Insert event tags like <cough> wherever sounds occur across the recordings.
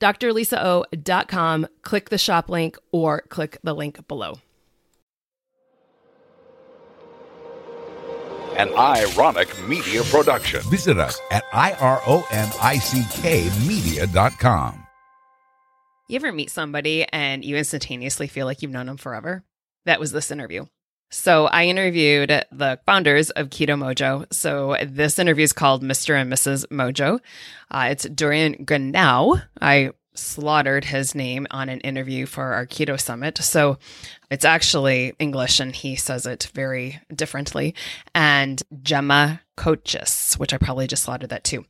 drlisao.com, click the shop link or click the link below. An ironic media production. Visit us at ironickmedia.com. You ever meet somebody and you instantaneously feel like you've known them forever? That was this interview. So I interviewed the founders of Keto Mojo. So this interview is called Mr. and Mrs. Mojo. Uh, it's Dorian Grenau. I slaughtered his name on an interview for our Keto Summit. So it's actually English and he says it very differently. And Gemma Kochis, which I probably just slaughtered that too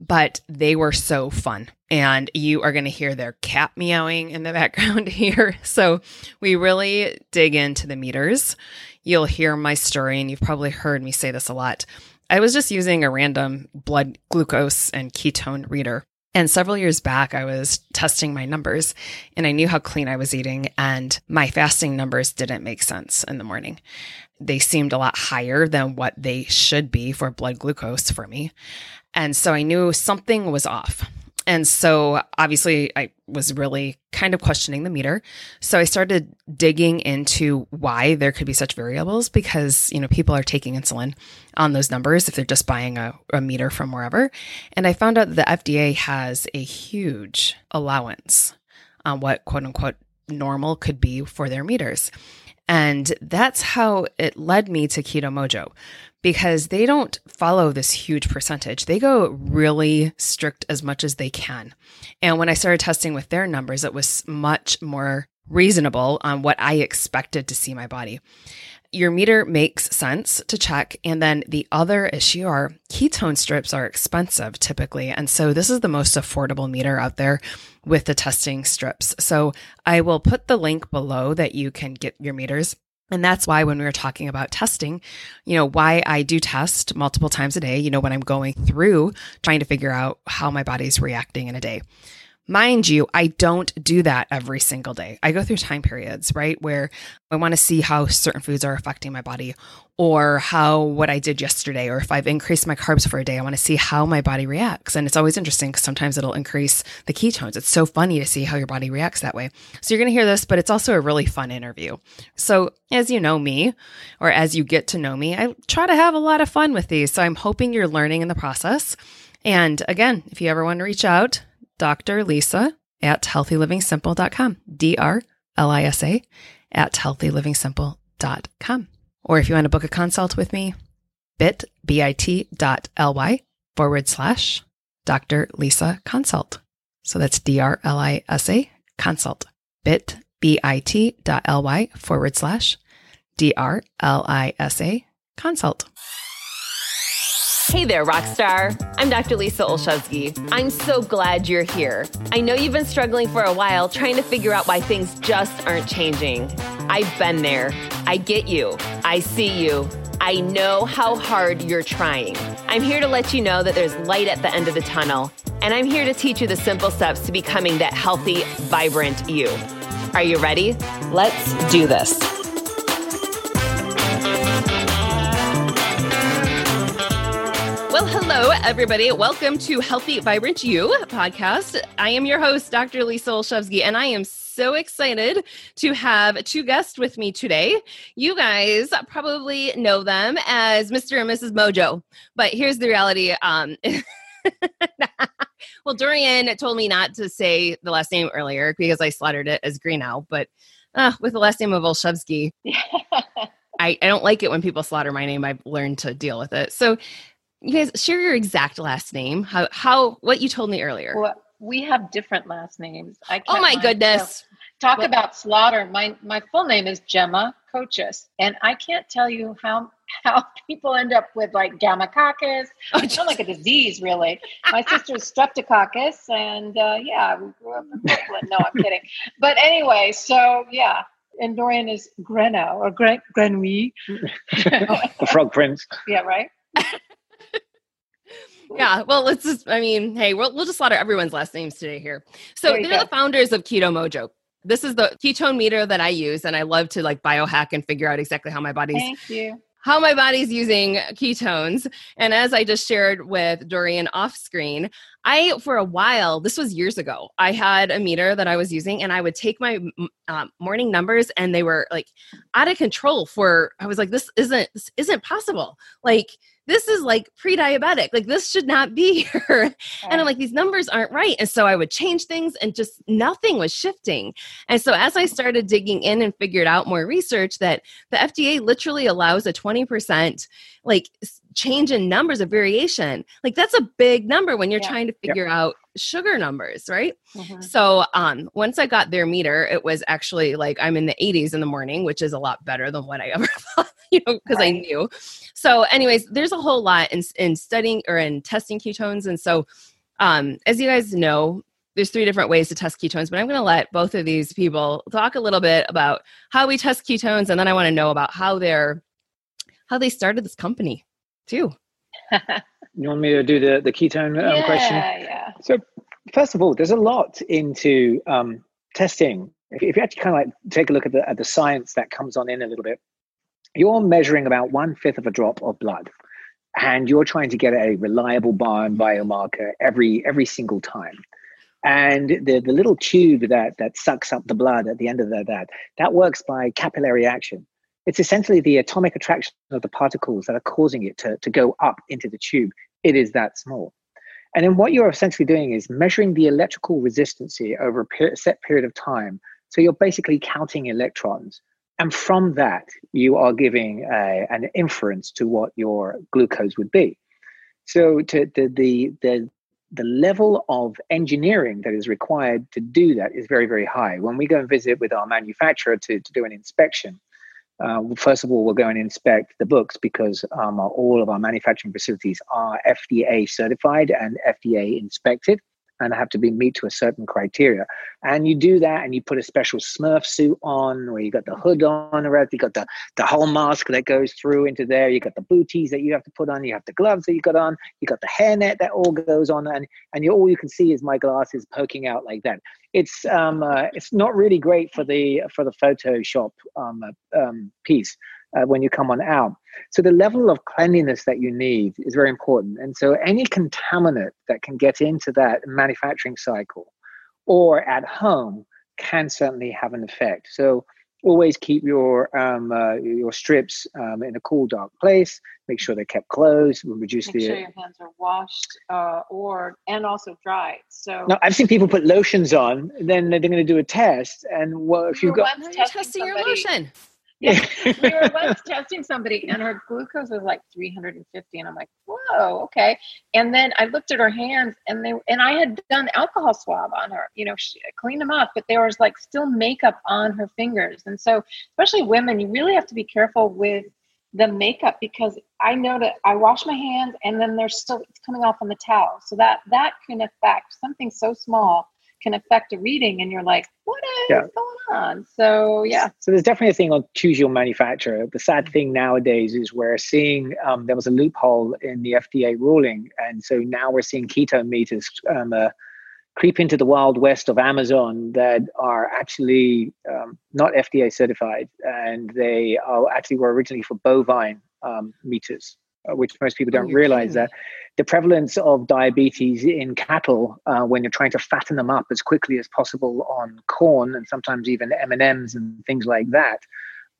but they were so fun. And you are going to hear their cat meowing in the <laughs> background here. So we really dig into the meters. You'll hear my story, and you've probably heard me say this a lot. I was just using a random blood glucose and ketone reader. And several years back, I was testing my numbers and I knew how clean I was eating, and my fasting numbers didn't make sense in the morning. They seemed a lot higher than what they should be for blood glucose for me. And so I knew something was off. And so obviously I was really kind of questioning the meter. So I started digging into why there could be such variables because, you know, people are taking insulin on those numbers if they're just buying a, a meter from wherever. And I found out that the FDA has a huge allowance on what quote unquote normal could be for their meters. And that's how it led me to Keto Mojo because they don't follow this huge percentage. They go really strict as much as they can. And when I started testing with their numbers, it was much more reasonable on what I expected to see my body. Your meter makes sense to check. And then the other issue are ketone strips are expensive typically. And so this is the most affordable meter out there with the testing strips. So I will put the link below that you can get your meters. And that's why when we were talking about testing, you know, why I do test multiple times a day, you know, when I'm going through trying to figure out how my body's reacting in a day. Mind you, I don't do that every single day. I go through time periods, right, where I want to see how certain foods are affecting my body or how what I did yesterday, or if I've increased my carbs for a day, I want to see how my body reacts. And it's always interesting because sometimes it'll increase the ketones. It's so funny to see how your body reacts that way. So you're going to hear this, but it's also a really fun interview. So as you know me, or as you get to know me, I try to have a lot of fun with these. So I'm hoping you're learning in the process. And again, if you ever want to reach out, Dr. Lisa at healthylivingsimple.com. D R L I S A at healthylivingsimple.com. Or if you want to book a consult with me, bit, bit dot ly forward slash Dr. Lisa consult. So that's D R L I S A consult. Bit, bit dot ly forward slash D R L I S A consult. Hey there, Rockstar. I'm Dr. Lisa Olszewski. I'm so glad you're here. I know you've been struggling for a while trying to figure out why things just aren't changing. I've been there. I get you. I see you. I know how hard you're trying. I'm here to let you know that there's light at the end of the tunnel, and I'm here to teach you the simple steps to becoming that healthy, vibrant you. Are you ready? Let's do this. Hello, everybody. Welcome to Healthy Vibrant You podcast. I am your host, Dr. Lisa Olszewski, and I am so excited to have two guests with me today. You guys probably know them as Mr. and Mrs. Mojo, but here's the reality. Um, <laughs> well, Dorian told me not to say the last name earlier because I slaughtered it as Greenow, but uh, with the last name of Olszewski, <laughs> I, I don't like it when people slaughter my name. I've learned to deal with it. So, you guys share your exact last name. How how what you told me earlier. Well, we have different last names. I oh my goodness! So talk well, about slaughter. My my full name is Gemma Kochis, and I can't tell you how <laughs> how people end up with like gammacoccus. <laughs> Oh, it's not like a disease, really. My sister's <laughs> streptococcus, and uh, yeah, we grew up in Brooklyn. No, I'm kidding. But anyway, so yeah, and Dorian is Greno or Gren Grenouille. the Frog Prince. Yeah, right yeah well let's just i mean hey we'll, we'll just slaughter everyone's last names today here so they're go. the founders of keto mojo this is the ketone meter that i use and i love to like biohack and figure out exactly how my body's Thank you. how my body's using ketones and as i just shared with dorian off screen i for a while this was years ago i had a meter that i was using and i would take my uh, morning numbers and they were like out of control for i was like this isn't this isn't possible like this is like pre-diabetic like this should not be <laughs> here. And i'm like these numbers aren't right. And so i would change things and just nothing was shifting. And so as i started digging in and figured out more research that the fda literally allows a 20% like change in numbers of variation like that's a big number when you're yeah. trying to figure yep. out sugar numbers right mm-hmm. so um once i got their meter it was actually like i'm in the 80s in the morning which is a lot better than what i <laughs> ever thought you know because right. i knew so anyways there's a whole lot in, in studying or in testing ketones and so um as you guys know there's three different ways to test ketones but i'm going to let both of these people talk a little bit about how we test ketones and then i want to know about how they're how they started this company too. <laughs> you want me to do the, the ketone um, yeah, question? Yeah. So, first of all, there's a lot into um, testing. If, if, you actually kind of like take a look at the, at the science that comes on in a little bit, you're measuring about one fifth of a drop of blood and you're trying to get a reliable biomarker every every single time and the, the little tube that that sucks up the blood at the end of the, that that works by capillary action it's essentially the atomic attraction of the particles that are causing it to, to go up into the tube. It is that small. And then what you're essentially doing is measuring the electrical resistance over a per- set period of time. So you're basically counting electrons. And from that, you are giving a, an inference to what your glucose would be. So to the, the, the, the level of engineering that is required to do that is very, very high. When we go and visit with our manufacturer to, to do an inspection, uh, first of all, we're going to inspect the books because um, all of our manufacturing facilities are FDA certified and FDA inspected and have to be meet to a certain criteria. And you do that and you put a special Smurf suit on where you got the hood on around, you got the, the whole mask that goes through into there, you got the booties that you have to put on, you have the gloves that you got on, you got the hairnet that all goes on, and, and you, all you can see is my glasses poking out like that it's um, uh, it's not really great for the for the Photoshop um, uh, um, piece uh, when you come on out. So the level of cleanliness that you need is very important, and so any contaminant that can get into that manufacturing cycle or at home can certainly have an effect. So always keep your um, uh, your strips um, in a cool, dark place. Make sure they're kept closed. We'll reduce Make the. Sure your hands are washed uh, or and also dried. So. No, I've seen people put lotions on. Then they're going to do a test, and well, if you've got. testing somebody, your lotion. Yeah, <laughs> we were once <laughs> testing somebody, and her glucose was like 350, and I'm like, "Whoa, okay." And then I looked at her hands, and they and I had done alcohol swab on her, you know, she cleaned them up, but there was like still makeup on her fingers, and so especially women, you really have to be careful with the makeup because I know that I wash my hands and then there's still it's coming off on the towel. So that that can affect something so small can affect a reading and you're like, what is yeah. going on? So yeah. So there's definitely a thing on choose your manufacturer. The sad thing nowadays is we're seeing um, there was a loophole in the FDA ruling, and so now we're seeing ketone meters um, uh, creep into the wild west of Amazon that are actually um, not FDA certified, and they are actually were originally for bovine um, meters, which most people don't oh, realize kidding. that the prevalence of diabetes in cattle uh, when you're trying to fatten them up as quickly as possible on corn and sometimes even M&Ms and things like that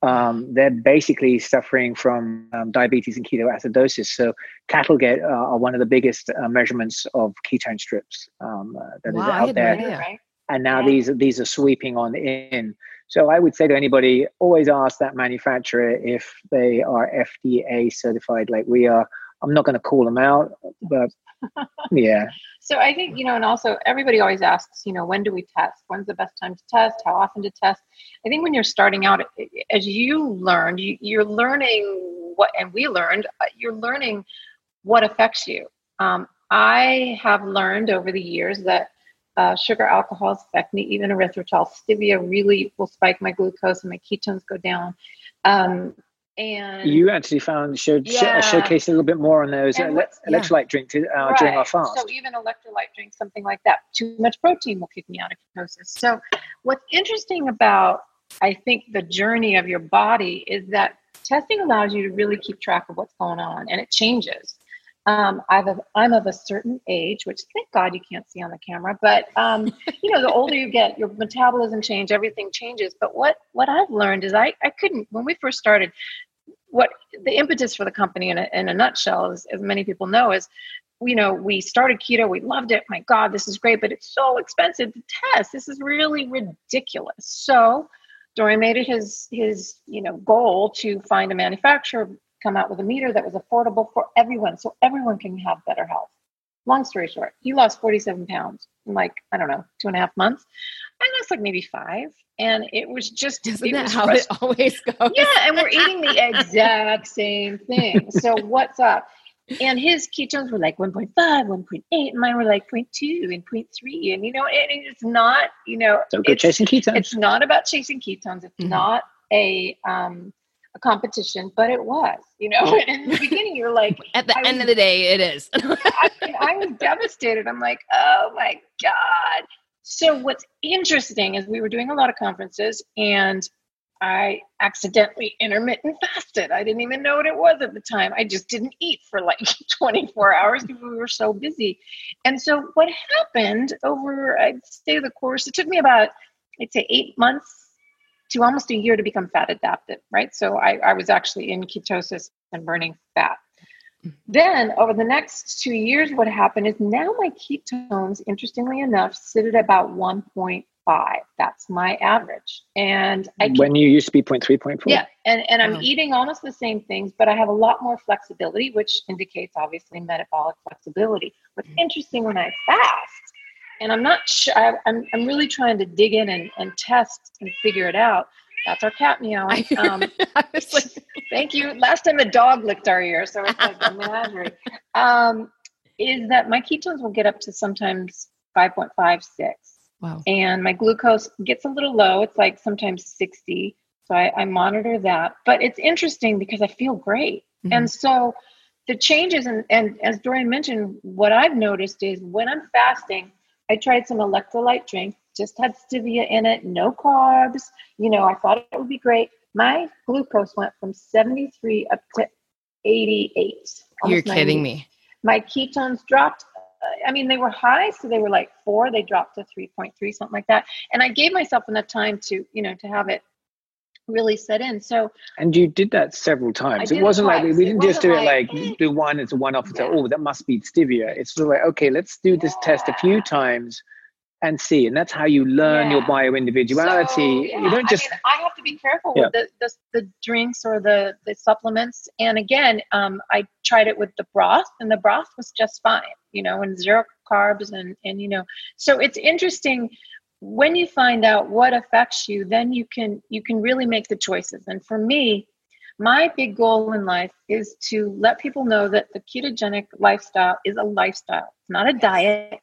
um, they're basically suffering from um, diabetes and ketoacidosis. So cattle get uh, are one of the biggest uh, measurements of ketone strips um, uh, that wow, is out there. and now yeah. these these are sweeping on in. So I would say to anybody, always ask that manufacturer if they are FDA certified, like we are. I'm not going to call them out, but <laughs> yeah. So I think, you know, and also everybody always asks, you know, when do we test? When's the best time to test? How often to test? I think when you're starting out, as you learned, you, are learning what, and we learned, uh, you're learning what affects you. Um, I have learned over the years that uh, sugar alcohols affect me, even erythritol. Stevia really will spike my glucose and my ketones go down. Um, and you actually found showed yeah. showcase a little bit more on those ele- electrolyte drinks uh, right. during our fast. So even electrolyte drinks, something like that. Too much protein will kick me out of ketosis. So what's interesting about I think the journey of your body is that testing allows you to really keep track of what's going on, and it changes. Um, I've a, I'm of a certain age, which thank God you can't see on the camera, but um, you know, the older you get, your metabolism change, everything changes. But what what I've learned is I I couldn't when we first started what the impetus for the company in a, in a nutshell, as, as many people know, is you know we started keto we loved it my god this is great but it's so expensive to test this is really ridiculous so Dory made it his his you know goal to find a manufacturer come out with a meter that was affordable for everyone so everyone can have better health long story short he lost 47 pounds in like i don't know two and a half months i lost like maybe five and it was just isn't that how it always goes? Yeah, and we're eating the exact same thing. So what's up? And his ketones were like 1.5, 1.8, and mine were like 0.2 and 0.3. And you know, it, it's not, you know, so good chasing ketones. It's not about chasing ketones. It's mm-hmm. not a um a competition, but it was, you know. <laughs> And in the beginning, you're like, <laughs> at the I end was, of the day, it is. <laughs> I, I was devastated. I'm like, oh my god so what's interesting is we were doing a lot of conferences and I accidentally intermittent fasted. I didn't even know what it was at the time. I just didn't eat for like 24 hours because we were so busy. And so what happened over I'd say the course, it took me about I'd say eight months to almost a year to become fat adapted, right? So I, I was actually in ketosis and burning fat. Then over the next two years, what happened is now my ketones, interestingly enough, sit at about 1.5. That's my average. And I when you used to be 0.3, 0.4. Yeah. And, and I'm eating almost the same things, but I have a lot more flexibility, which indicates obviously metabolic flexibility. What's mm-hmm. interesting when I fast, and I'm not sure, I, I'm, I'm really trying to dig in and, and test and figure it out that's our cat meowing. <laughs> Um, like, <laughs> thank you. Last time a dog licked our ear, so it's like a <laughs> menagerie. Um, is that my ketones will get up to sometimes 5.56. Wow. And my glucose gets a little low. It's like sometimes 60. So I, I monitor that. But it's interesting because I feel great. Mm-hmm. And so the changes, and, and as Dorian mentioned, what I've noticed is when I'm fasting, I tried some electrolyte drink just had stevia in it, no carbs. You know, I thought it would be great. My glucose went from 73 up to 88. You're kidding 90. me. My ketones dropped. Uh, I mean, they were high, so they were like four. They dropped to 3.3, something like that. And I gave myself enough time to, you know, to have it really set in. So and you did that several times. It wasn't like we, didn't just do it like, like do one it's a one off and say, oh, that must be stevia. It's sort of like, okay, let's do this yeah. test a few times and see and that's how you learn yeah. your bio individuality so, yeah. you don't just I, mean, I, have to be careful yeah. with the, the, the drinks or the the supplements and again um, i tried it with the broth and the broth was just fine you know and zero carbs and and you know so it's interesting when you find out what affects you then you can you can really make the choices and for me My big goal in life is to let people know that the ketogenic lifestyle is a lifestyle. It's not a diet.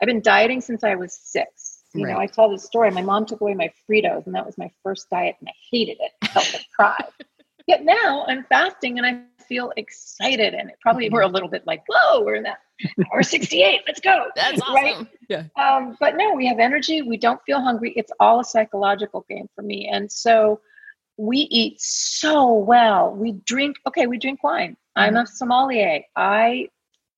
I've been dieting since I was six. You know, I tell this story. My mom took away my Fritos, and that was my first diet, and I hated it. I felt <laughs> deprived. Yet now I'm fasting and I feel excited. And it probably we're a little bit like, whoa, we're in that hour <laughs> 68. Let's go. That's <laughs> awesome. Right? Yeah. Um, but no, we have energy. We don't feel hungry. It's all a psychological game for me. And so we eat so well. We drink, okay, we drink wine. I'm a sommelier. I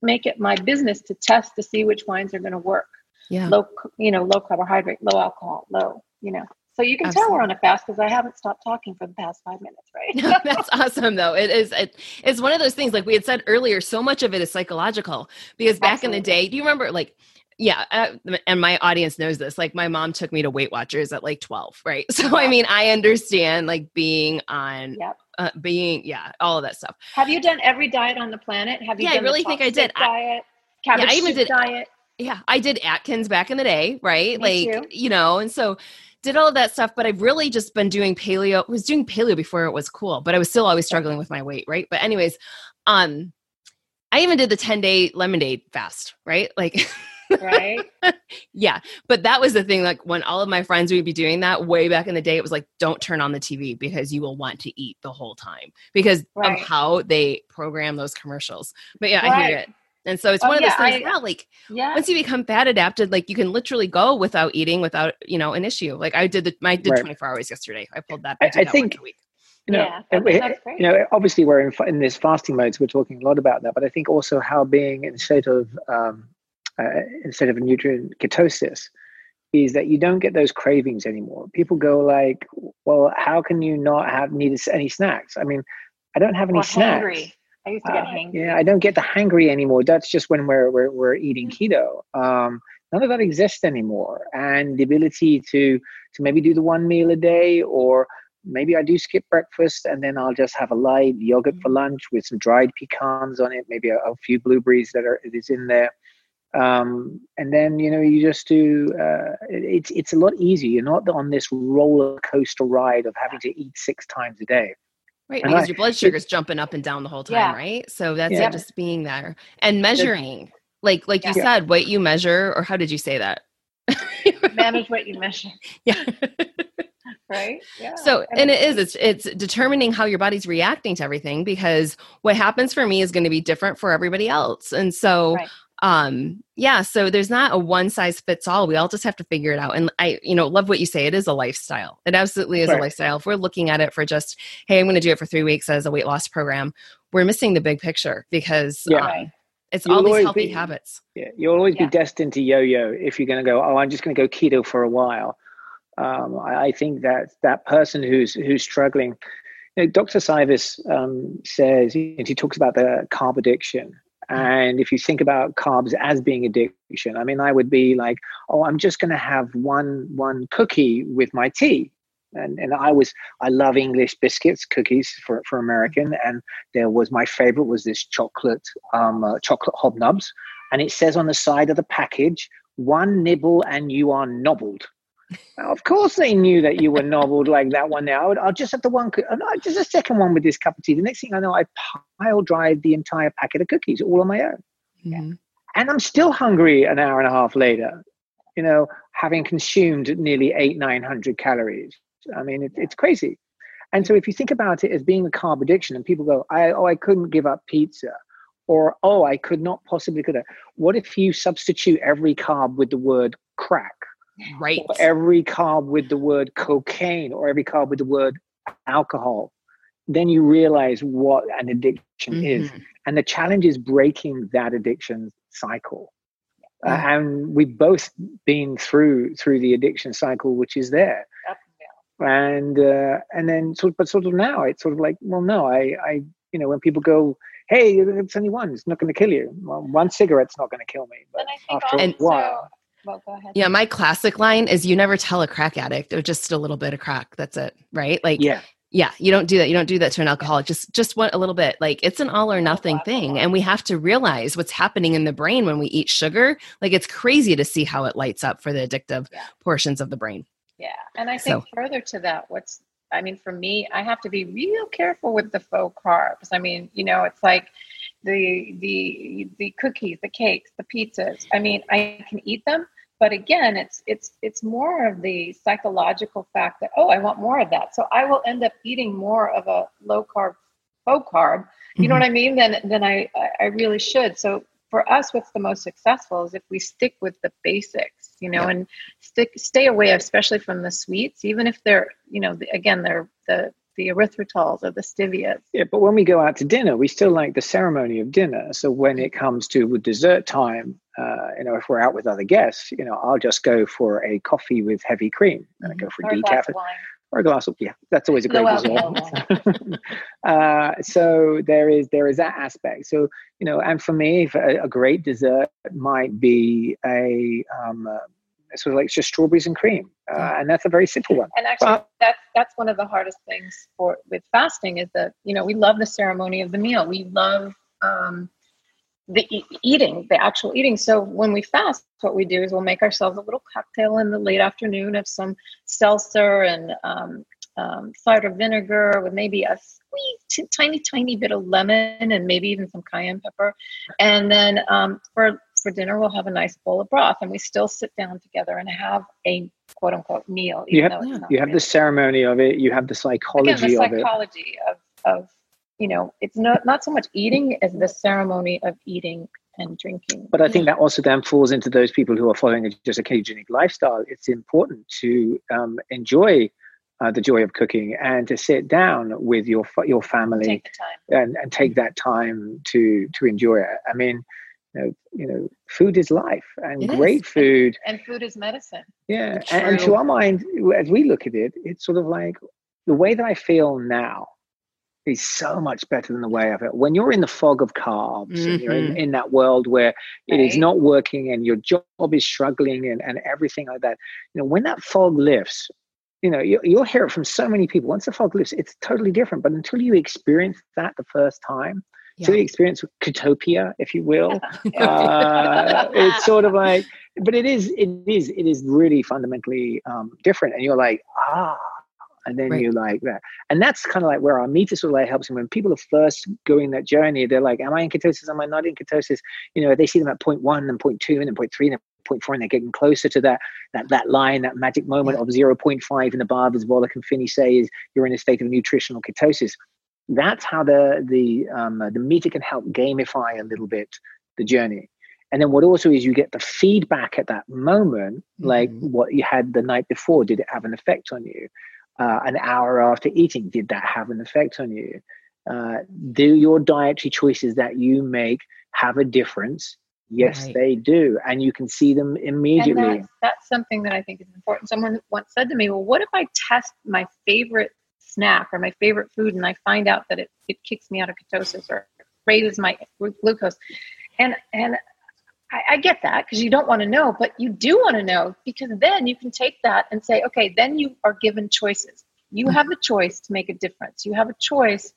make it my business to test to see which wines are going to work. Yeah. Low, you know, low carbohydrate, low alcohol, low, you know. So you can tell we're on a fast because I haven't stopped talking for the past five minutes, right? <laughs> no, That's awesome, though. It is. It, it's one of those things. Like we had said earlier, so much of it is psychological. Because back in the day, do you remember? Like, yeah, uh, and my audience knows this. Like, my mom took me to Weight Watchers at like twelve, right? <laughs> So I mean, I understand like being on, Yep. uh, being, yeah, all of that stuff. Have you done every diet on the planet? Have you Yeah, I really think I did. chopstick I- diet, cabbage I even soup did- diet. Yeah, I did Atkins back in the day, right? Me like, too. you know, and so did all of that stuff, but I've really just been doing paleo. was doing paleo before it was cool, but I was still always struggling with my weight, right? But anyways, um I even did the 10-day lemonade fast, right? Like right? <laughs> yeah, but that was the thing like when all of my friends would be doing that way back in the day it was like don't turn on the TV because you will want to eat the whole time because Right. of how they program those commercials. But yeah, I hear it. And so it's Oh, one of those things I- now like Yeah. once you become fat adapted, like you can literally go without eating without, you know, an issue. Like I did the I did Right. 24 hours yesterday. I pulled that. I- did I that think- a week. you know, Yeah, and we- that's you know, obviously we're in, in this fasting mode, so we're talking a lot about that. But I think also how being instead of um, uh, instead of a nutrient ketosis is that you don't get those cravings anymore. People go like, "Well, how can you not have need any snacks?" I mean, I don't have any Or snacks. hangry. I used to get Uh, hangry. yeah, I don't get the hangry anymore. That's just when we're we're, we're eating Mm-hmm. keto. Um, none of that exists anymore, and the ability to to maybe do the one meal a day, or maybe I do skip breakfast and then I'll just have a light yogurt Mm-hmm. for lunch with some dried pecans on it, maybe a, a few blueberries that are is in there. Um, and then you know you just do. Uh, it- it's it's a lot easier. You're not on this roller coaster ride of having to eat six times a day. Right. And Because I- your blood sugar is jumping up and down the whole time, Yeah. right? So that's Yeah. it just being there. And measuring. Like like you Yeah. said, what you measure, or how did you say that? <laughs> Manage what you measure, yeah. <laughs> right? Yeah. So, and it is, it's, it's determining how your body's reacting to everything because what happens for me is going to be different for everybody else. And so, Right. Um, yeah, so there's not a one size fits all. We all just have to figure it out. And I, you know, love what you say. It is a lifestyle. It absolutely is a lifestyle. If we're looking at it for just, hey, I'm going to do it for three weeks as a weight loss program, we're missing the big picture because Yeah. um, it's You'll all these healthy be- habits. Yeah, you'll always Yeah. be destined to yo-yo if you're going to go. Oh, I'm just going to go keto for a while. Um, I, I think that that person who's who's struggling, you know, Dr. Sivis um, says and he talks about the carb addiction. And if you think about carbs as being addiction, I mean, I would be like, oh, I'm just going to have one one cookie with my tea. And, and I was I love English biscuits cookies for, for American. And there was my favorite was this chocolate um, uh, chocolate hobnobs. And it says on the side of the package one nibble and you are nobbled of course they knew that you were nobbled like that one now i'll just have the one just a second one with this cup of tea. The next thing i know i pile drive the entire packet of cookies all on my own. Mhm. and i'm still hungry an hour and a half later you know having consumed nearly eight nine hundred calories. I mean it, it's crazy. And so if you think about it as being a carb addiction and people go i oh i couldn't give up pizza or oh i could not possibly could have what if you substitute every carb with the word crack Right. or every carb with the word cocaine or every carb with the word alcohol then you realize what an addiction is. Mhm. and the challenge is breaking that addiction cycle. Uh, and we've both been through through the addiction cycle which is there. And and uh, and then sort of, but sort of now it's sort of like well no i i you know when people go hey it's only one it's not going to kill you. Well, one cigarette's not going to kill me but And I think after And- a while well, go ahead. Yeah, my classic line is you never tell a crack addict or just a little bit of crack. That's it. Right. Like, yeah yeah you don't do that you don't do that to an alcoholic just just want a little bit like it's an all or nothing thing and we have to realize what's happening in the brain when we eat sugar like it's crazy to see how it lights up for the addictive Yeah. portions of the brain Yeah. And I So- think further to that, what's I mean, for me, I have to be real careful with the faux carbs. I mean, you know, it's like the the the cookies, the cakes, the pizzas. I mean, I can eat them, but again, it's it's it's more of the psychological fact that oh, I want more of that. So I will end up eating more of a low carb, faux carb. You mm-hmm. know what I mean? Than than I I really should. So for us, what's the most successful is if we stick with the basics, you know, yeah. and stick stay away, especially from the sweets, even if they're, you know, the, again, they're the the erythritols or the stevias. Yeah, but when we go out to dinner, we still like the ceremony of dinner. So when it comes to dessert time, uh, you know, if we're out with other guests, you know, I'll just go for a coffee with heavy cream, and I go for or decaf or a glass of yeah that's always a great dessert. <laughs> uh, so there is there is that aspect. So you know and for me a, a great dessert might be a um, sort of like just strawberries and cream uh, and that's a very simple one and actually but, that's that's one of the hardest things for with fasting is that you know we love the ceremony of the meal we love um, the e- eating, the actual eating. So when we fast, what we do is we'll make ourselves a little cocktail in the late afternoon of some seltzer and um, um, cider vinegar with maybe a sweet, t- tiny, tiny bit of lemon and maybe even some cayenne pepper. And then um, for for dinner, we'll have a nice bowl of broth, and we still sit down together and have a quote unquote meal. You have, you have the ceremony of it. You have the psychology Again, the psychology of, of, of you know, it's not not so much eating as the ceremony of eating and drinking. But I think that also then falls into those people who are following a just a ketogenic lifestyle. It's important to um, enjoy uh, the joy of cooking and to sit down with your your family and, and take that time to to enjoy it. I mean, you know, you know food is life and it great is. food and, and, food is medicine. Yeah, and, and to our mind, as we look at it, it's sort of like the way that I feel now is so much better than the way I felt. When you're in the fog of carbs mm-hmm. and you're in, mm-hmm. in that world where right. it is not working and your job is struggling and, and everything like that, you know, when that fog lifts, you know, you, you'll hear it from so many people. Once the fog lifts, it's totally different. But until you experience that the first time, yeah. until you experience Ketopia, if you will, <laughs> uh, it's sort of like, but it is, it is, it is really fundamentally um, different. And you're like, ah, and then right. you like that and that's kind of like where our meter sort of like helps them when people are first going that journey they're like am i in ketosis am i not in ketosis you know they see them at point one and point two and then point three and then point four and they're getting closer to that that that line that magic moment yeah. of 0.5 in the bar as Volek and Phinney say is you're in a state of nutritional ketosis that's how the the um, the meter can help gamify a little bit the journey and then what also is you get the feedback at that moment like mm-hmm. what you had the night before did it have an effect on you uh, an hour after eating, did that have an effect on you? Uh, do your dietary choices that you make have a difference? Yes, right. they do. And you can see them immediately. That's, that's, something that I think is important. Someone once said to me, Well, what if I test my favorite snack or my favorite food and I find out that it, it kicks me out of ketosis or raises my glucose? And, and I, I get that because you don't want to know, but you do want to know because then you can take that and say, okay, then you are given choices. You have the choice to make a difference. You have a choice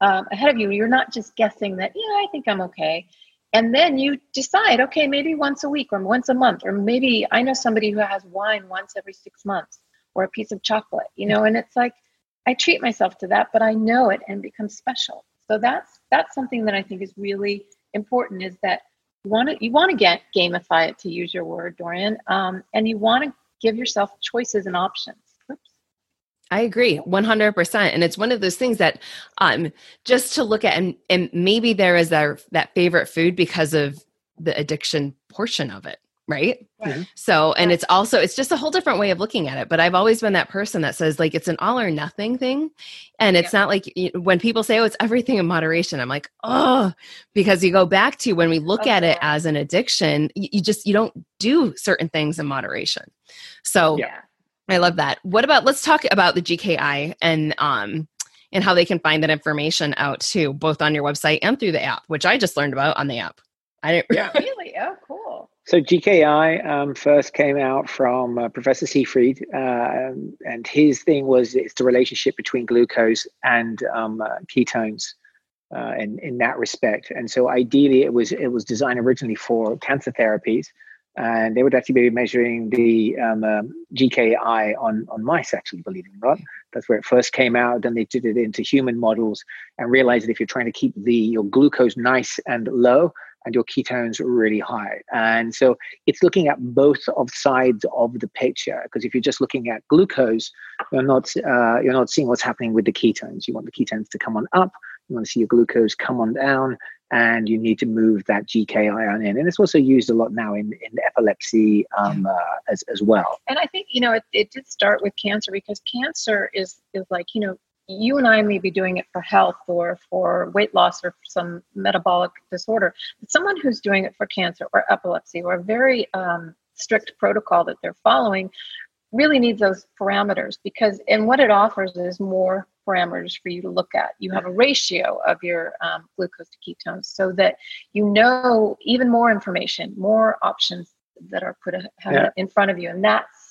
um, ahead of you. You're not just guessing that, yeah, I think I'm okay. And then you decide, okay, maybe once a week or once a month, or maybe I know somebody who has wine once every six months or a piece of chocolate, you know, and it's like I treat myself to that, but I know it and become special. So that's that's something that I think is really important is that you want to you want to get gamify it to use your word dorian um, and you want to give yourself choices and options. I agree 100%. And it's one of those things that um, just to look at, and, and maybe there is that, that favorite food because of the addiction portion of it right mm-hmm. so and it's also it's just a whole different way of looking at it but i've always been that person that says like it's an all or nothing thing and it's yeah. not like when people say oh it's everything in moderation i'm like oh because you go back to when we look okay. at it as an addiction you, you, just you don't do certain things in moderation so yeah. i love that what about let's talk about the gki and um and how they can find that information out too both on your website and through the app which i just learned about on the app i didn't yeah <laughs> really oh cool so GKI um, first came out from uh, Professor Seyfried, uh, and his thing was it's the relationship between glucose and um, uh, ketones, uh, in in that respect. And so ideally, it was it was designed originally for cancer therapies, and they would actually be measuring the um, um, GKI on on mice. Actually, believe it or not, that's where it first came out. Then they did it into human models and realized that if you're trying to keep the your glucose nice and low and your ketones really high. And so it's looking at both of sides of the picture because if you're just looking at glucose, you're not uh, you're not seeing what's happening with the ketones. You want the ketones to come on up. You want to see your glucose come on down, and you need to move that GK ion in. And it's also used a lot now in, in epilepsy um, uh, as, as well. And I think, you know, it, it did start with cancer because cancer is, is like, you know, you and I may be doing it for health or for weight loss or for some metabolic disorder, but someone who's doing it for cancer or epilepsy or a very um, strict protocol that they're following really needs those parameters because and what it offers is more parameters for you to look at you have a ratio of your um, glucose to ketones so that you know even more information more options that are put yeah. in front of you and that's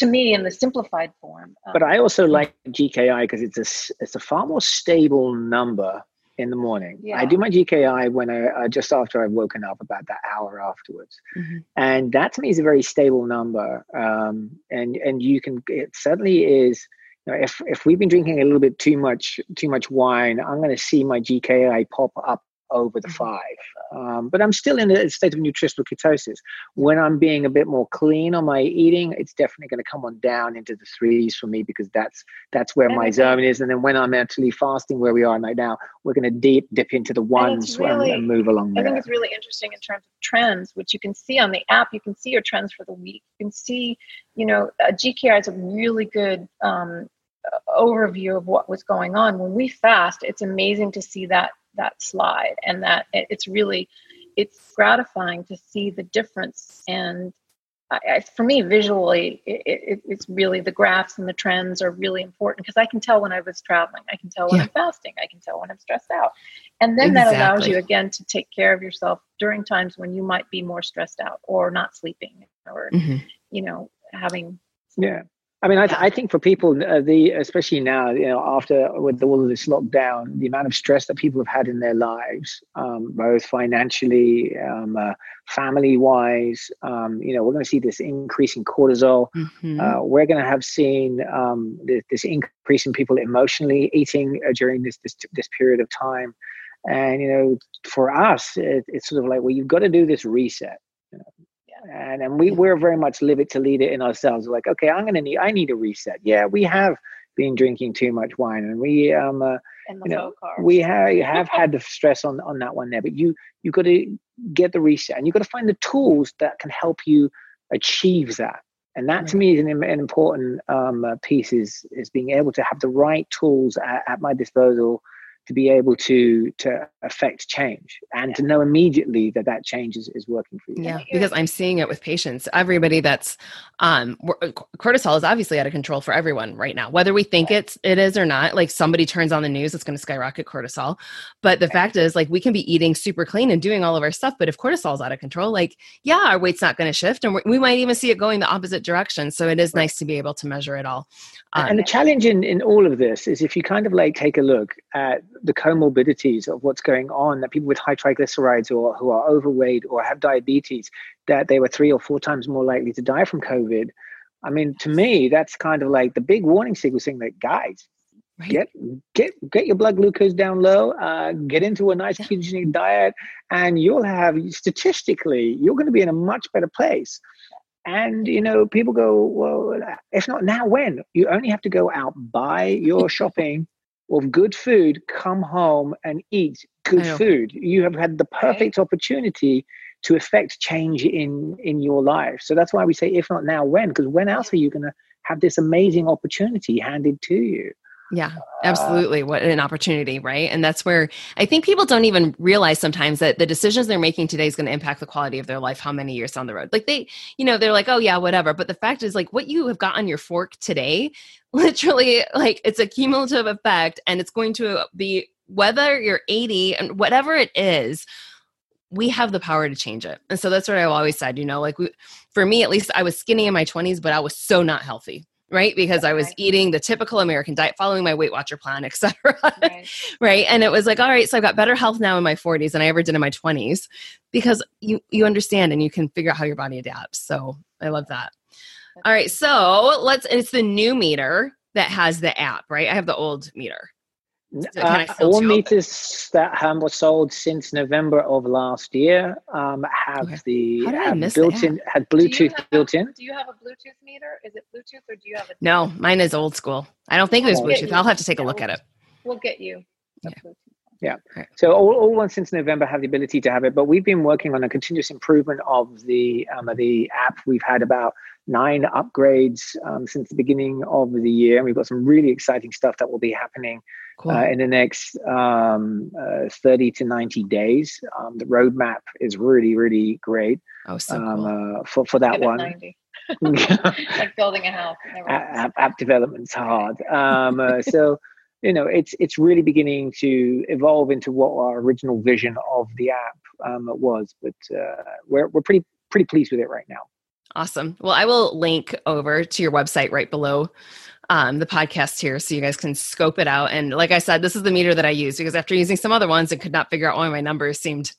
to me in the simplified form um, but i also like gki because it's a it's a far more stable number in the morning. Yeah. I do my GKI when I uh, just after I've woken up, about that hour afterwards, mm-hmm. and that to me is a very stable number. Um, and and you can it certainly is. You know, if if we've been drinking a little bit too much too much wine, I'm going to see my GKI pop up over the mm-hmm. five. Um, but I'm still in a state of nutritional ketosis. When I'm being a bit more clean on my eating, it's definitely going to come on down into the threes for me because that's that's where and my zone is. And then when I'm actually fasting, where we are right now, we're going to dip dip into the ones and, really, and, move along. I there. think it's really interesting in terms of trends, which you can see on the app. You can see your trends for the week. You can see, you know, uh, GKI is a really good um, overview of what was going on when we fast it's amazing to see that that slide and that it's really it's gratifying to see the difference and I, for me visually it, it, it's really the graphs and the trends are really important because i can tell when i was traveling i can tell when yeah. i'm fasting i can tell when i'm stressed out and then exactly. that allows you again to take care of yourself during times when you might be more stressed out or not sleeping or mm-hmm. you know having yeah I mean, I, th- I think for people, uh, the especially now, you know, after with all of this lockdown, the amount of stress that people have had in their lives, um, both financially, um, uh, family-wise, um, you know, we're going to see this increase in cortisol. Mm-hmm. Uh, we're going to have seen um, this, this, increase in people emotionally eating uh, during this, this this period of time, and you know, for us, it, it's sort of like, well, you've got to do this reset. And and we we're very much live it to lead it in ourselves. We're like, okay, I'm gonna need I need a reset. Yeah, we have been drinking too much wine, and we um uh, you know we have have had the stress on on that one there. But you you got to get the reset, and you got to find the tools that can help you achieve that. And that to me is an, an important um, uh, piece is is being able to have the right tools at, at my disposal to be able to to affect change and to know immediately that that change is, is working for you. Yeah because i'm seeing it with patients. Everybody that's um cortisol is obviously out of control for everyone right now whether we think it's it is or not like somebody turns on the news it's going to skyrocket cortisol. But the fact is like we can be eating super clean and doing all of our stuff but if cortisol is out of control like yeah our weight's not going to shift and we might even see it going the opposite direction. So it is nice to be able to measure it all. Um, and the challenge in in all of this is if you kind of like take a look at the comorbidities of what's going on that people with high triglycerides or who are overweight or have diabetes that they were three or four times more likely to die from covid. I mean to me that's kind of like the big warning signal saying that guys right. get get get your blood glucose down low uh, get into a nice ketogenic diet and you'll have statistically you're going to be in a much better place. And you know people go well if not now when? You only have to go out buy your shopping of good food, come home and eat good food. You have had the perfect opportunity to affect change in in your life. So that's why we say, if not now, when? Because when else are you going to have this amazing opportunity handed to you? Yeah, uh, absolutely. What an opportunity, right? And that's where I think people don't even realize sometimes that the decisions they're making today is going to impact the quality of their life how many years down the road. Like they, you know, they're like, oh, yeah, whatever. But the fact is, like, what you have got on your fork today, <laughs> literally, like, it's a cumulative effect and it's going to be whether you're 80 and whatever it is, we have the power to change it. And so that's what I've always said, you know, like we, for me, at least I was skinny in my 20s, but I was so not healthy right? Because I was eating the typical American diet, following my Weight Watcher plan, et cetera. Right. <laughs> right and it was like all right so i've got better health now in my 40s than i ever did in my 20s because you you understand and you can figure out how your body adapts so i love that all right so let's it's the new meter that has the app right i have the old meter Uh, all meters that um, were sold since November of last year um, have Okay. the How have built in had Bluetooth have- built in. Do you have a Bluetooth meter? Is it Bluetooth or do you have a? no mine is old school i don't think there's bluetooth i'll have to take a look at it We'll get you. a Yeah. So all, all ones since November have the ability to have it, but we've been working on a continuous improvement of the um, of the app. We've had about nine upgrades um, since the beginning of the year, and we've got some really exciting stuff that will be happening cool uh, in the next um, uh, 30 to 90 days. Um, the roadmap is really, really great oh so um, cool uh, for, for that one. <laughs> like building a house. App, app development's hard. Um, uh, <laughs> so, you know, it's it's really beginning to evolve into what our original vision of the app um, was. But uh, we're, we're pretty pretty pleased with it right now. Awesome. Well, I will link over to your website right below um, the podcast here so you guys can scope it out. And like I said, this is the meter that I use because after using some other ones and could not figure out why my numbers seemed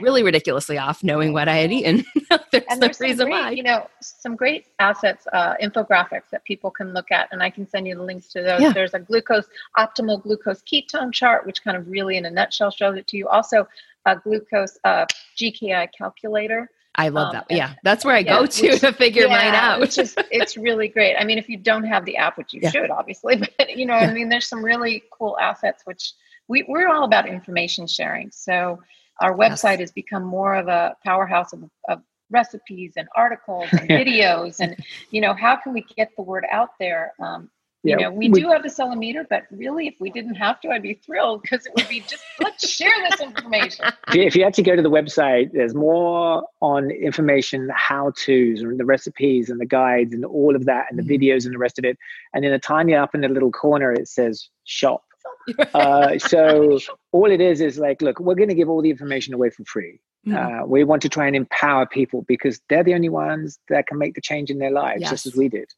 really ridiculously off, knowing what I had eaten. <laughs> there's and no there's reason great, why. you know, some great assets, uh, infographics that people can look at, and I can send you the links to those. Yeah. There's a glucose optimal glucose ketone chart, which kind of really, in a nutshell, shows it to you. Also, a glucose uh, GKI calculator. I love um, that. and- Yeah, that's where I yeah, go to which- to figure mine out. Which is <laughs> it's really great. I mean, if you don't have the app, which you Yeah. should obviously, <laughs> but you know, Yeah. I mean, there's some really cool assets which we, we're all about information sharing. So our Yes. website has become more of a powerhouse of, of recipes and articles and <laughs> videos and you know how can we get the word out there um, you Yeah, know we, we- do have the centimeter but really if we didn't have to i'd be thrilled because it would be just let's share this information <laughs> If you- actually go to the website, there's more on information, how to's, and the recipes and the guides and all of that, and the Mhm. videos and the rest of it. And in a tiny up in the little corner, it says shop. <laughs> Uh, so all it is is like, look, we're going to give all the information away for free. Mhm. Uh, we want to try and empower people because they're the only ones that can make the change in their lives, just as we did.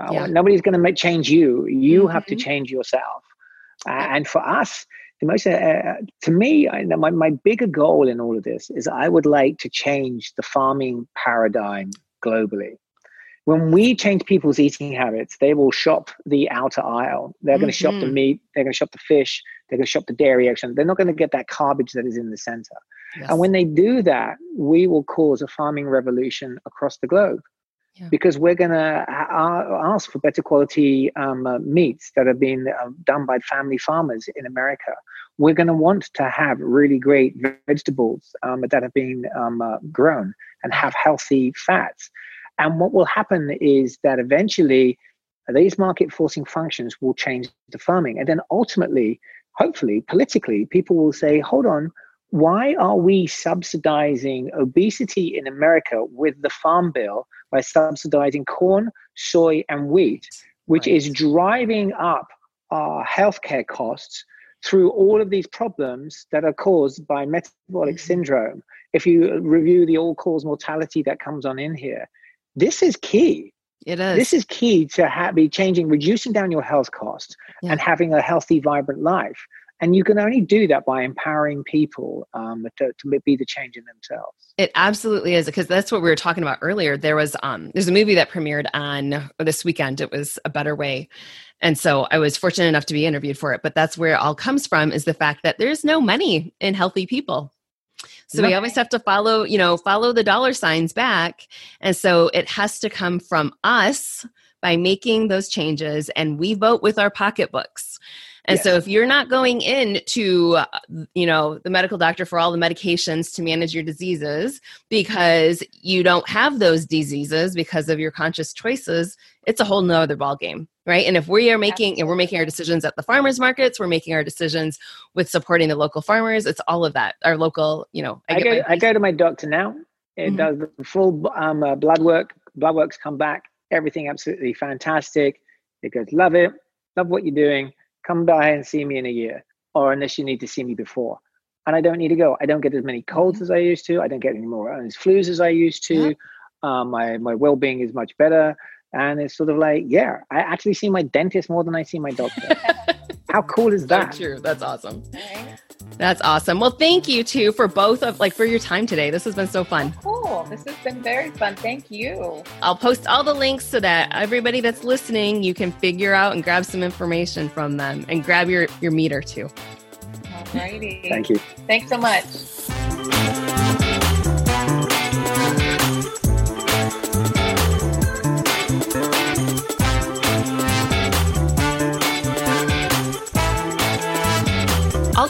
Uh, Yeah. Nobody's going to make change you. You have to Mhm. change yourself. Uh, and for us, the most, uh, to me, I, my, my bigger goal in all of this is I would like to change the farming paradigm globally. When we change people's eating habits, they will shop the outer aisle. They're going to shop the Mhm. meat. They're going to shop the fish. They're going to shop the dairy action. They're not going to get that garbage that is in the center. Yes. And when they do that, we will cause a farming revolution across the globe. Because we're going to ask for better quality um, uh, meats that have been uh, done by family farmers in America. We're going to want to have really great vegetables um, that have been um, uh, grown and have healthy fats. And what will happen is that eventually these market forcing functions will change the farming. And then ultimately, hopefully, politically, people will say, hold on, why are we subsidizing obesity in America with the farm bill by subsidizing corn, soy, and wheat, which Right. is driving up our healthcare costs through all of these problems that are caused by metabolic Mhm. syndrome? If you review the all cause mortality that comes on in here, this is key. it is. This is key to ha- be changing, reducing down your health costs Yeah. and having a healthy, vibrant life. And you can only do that by empowering people um, to, to be the change in themselves. It absolutely is because that's what we were talking about earlier. There was um there's a movie that premiered on this weekend. It was A Better Way. And so I was fortunate enough to be interviewed for it, but that's where it all comes from is the fact that there's no money in healthy people. So we always have to follow, you know, follow the dollar signs back. And so it has to come from us by making those changes and we vote with our pocketbooks. And so if you're not going in to uh, you know the medical doctor for all the medications to manage your diseases because you don't have those diseases because of your conscious choices, it's a whole nother ballgame, right? And if we are making and we're making our decisions at the farmers markets, we're making our decisions with supporting the local farmers. It's all of that. Our local, you know, I, get go, I go to my doctor now. It Mhm. does the full um, uh, blood work. Blood works come back. Everything absolutely fantastic. It goes, love it. Love what you're doing. Come by and see me in a year, or unless you need to see me before. And I don't need to go. I don't get as many colds Mm-hmm. as I used to. I don't get any more as flus as I used to. Um, my my well being is much better. And it's sort of like, yeah, I actually see my dentist more than I see my doctor. <laughs> How cool is that? So true. That's awesome. That's awesome. Well, thank you too for both of like for your time today. This has been so fun. Cool. This has been very fun. Thank you. I'll post all the links so that everybody that's listening, you can figure out and grab some information from them and grab your your meter too. Alrighty. Thank you. Thanks so much.